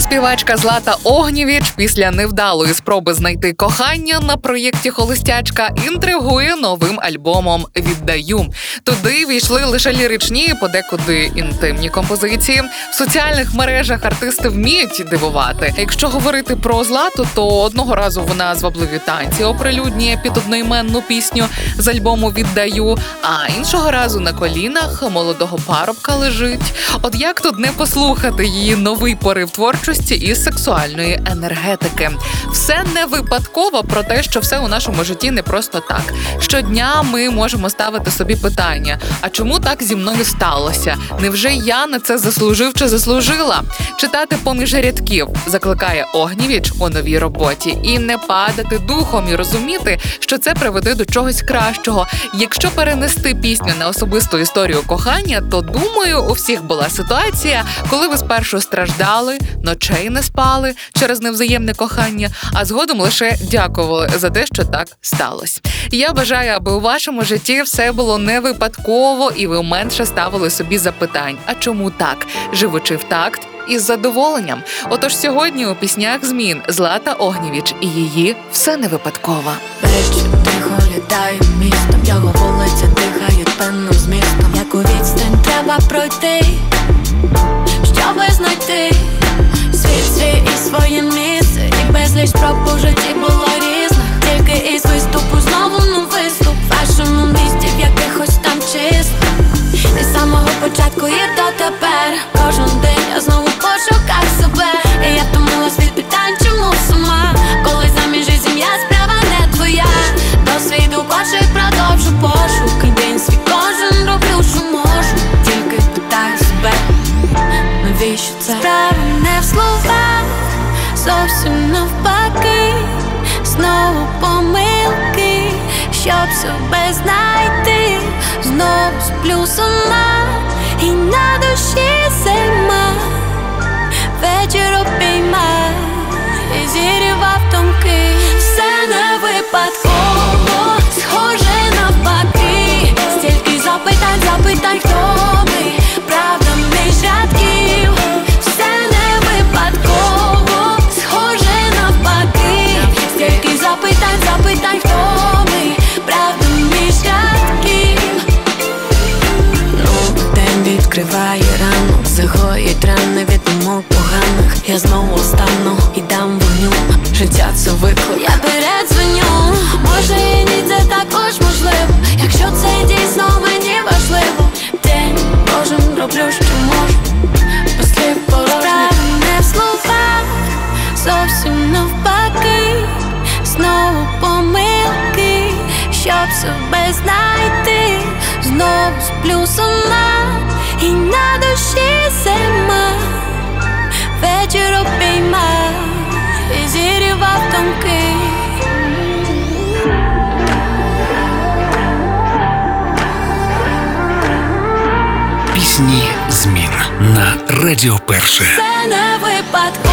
Співачка Злата Огнєвіч після невдалої спроби знайти кохання на проєкті Холостячка інтригує новим альбомом Віддаю. Туди війшли лише ліричні, подекуди інтимні композиції. В соціальних мережах артисти вміють дивувати. Якщо говорити про злату, то одного разу вона звабливі танці оприлюднює під одноіменну пісню з альбому Віддаю. А іншого разу на колінах молодого парубка лежить. От як тут не послухати її новий порив творчості і сексуальної енергетики? Все не випадково про те, що все у нашому житті не просто так. Щодня ми можемо ставити собі питання: а чому так зі мною сталося? Невже я на це заслужив чи заслужила? Читати поміж рядків закликає Огнівіч у новій роботі і не падати духом і розуміти, що це приведе до чогось кращого. Якщо перенести пісню на особисту історію кохання, то думаю, у всіх була ситуація, коли ви спершу страждали, ночей не спали через невзаємне кохання, а згодом лише дякували за те, що так сталося. Я бажаю, аби у вашому житті все було не випадково, і ви менше ставили собі запитань: а чому так, живучи в такт із задоволенням? Отож, сьогодні у піснях змін Злата Огнєвіч і її все не випадково. Тихо літаю містом, його вулиця дихають певним змістом. Яку відстань треба пройти, щоби Gdzieś propozycji, bo на сплю сама і на душі зима, вечір обійма і зірвав томки. Пісні змін на Радіо Перше. Це не випадково,